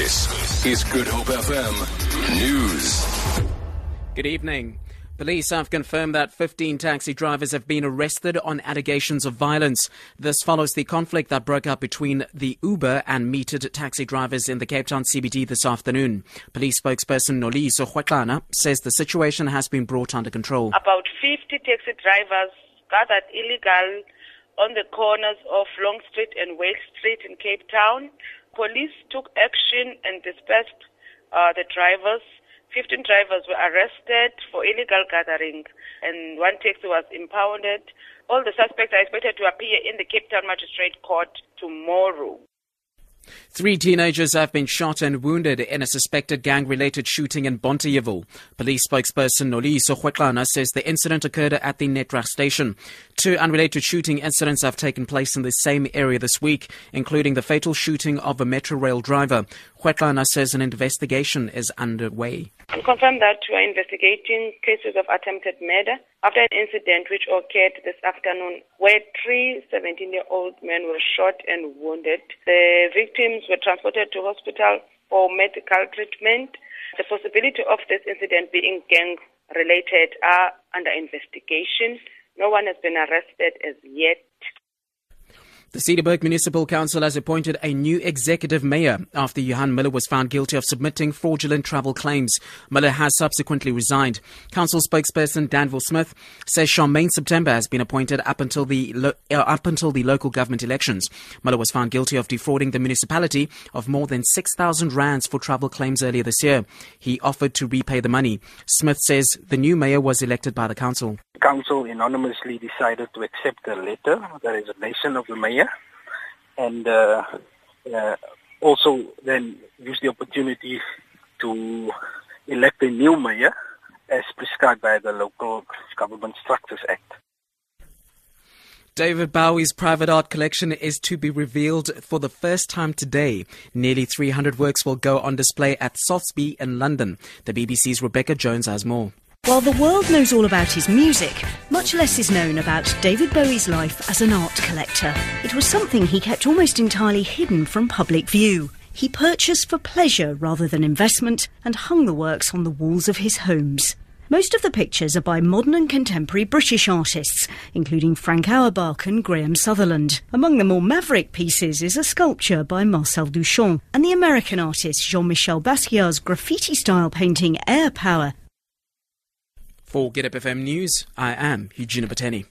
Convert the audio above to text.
This is Good Hope FM News. Good evening. Police have confirmed that 15 taxi drivers have been arrested on allegations of violence. This follows the conflict that broke out between the Uber and metered taxi drivers in the Cape Town CBD this afternoon. Police spokesperson Noloyiso Rwexana says the situation has been brought under control. About 50 taxi drivers gathered illegal on the corners of Long Street and Wale Street in Cape Town. Police took action and dispersed uh, the drivers. 15 drivers were arrested for illegal gathering and one taxi was impounded. All the suspects are expected to appear in the Cape Town Magistrate Court tomorrow. Three teenagers have been shot and wounded in a suspected gang-related shooting in Bonteheuwel. Police spokesperson Noloyiso Rwexana says the incident occurred at the Netreg station. Two unrelated shooting incidents have taken place in the same area this week, including the fatal shooting of a Metro Rail driver. Rwexana says an investigation is underway. We confirm that we are investigating cases of attempted murder after an incident which occurred this afternoon where three 17-year-old men were shot and wounded. The victims were transported to hospital for medical treatment. The possibility of this incident being gang related are under investigation. No one has been arrested as yet. The Cederberg Municipal Council has appointed a new executive mayor after Johan Miller was found guilty of submitting fraudulent travel claims. Miller has subsequently resigned. Council spokesperson Danville Smith says Charmaine September has been appointed up until the lo- uh, up until the local government elections. Miller was found guilty of defrauding the municipality of more than 6,000 rands for travel claims earlier this year. He offered to repay the money. Smith says the new mayor was elected by the council. Council unanimously decided to accept the letter, the resignation of the mayor, and uh, uh, also then use the opportunity to elect a new mayor as prescribed by the Local Government Structures Act. David Bowie's private art collection is to be revealed for the first time today. Nearly 300 works will go on display at Sotheby in London. The BBC's Rebecca Jones has more. While the world knows all about his music, much less is known about David Bowie's life as an art collector. It was something he kept almost entirely hidden from public view. He purchased for pleasure rather than investment and hung the works on the walls of his homes. Most of the pictures are by modern and contemporary British artists, including Frank Auerbach and Graham Sutherland. Among the more maverick pieces is a sculpture by Marcel Duchamp and the American artist Jean-Michel Basquiat's graffiti-style painting Air Power For Good Hope FM News, I am Eugene Bateni.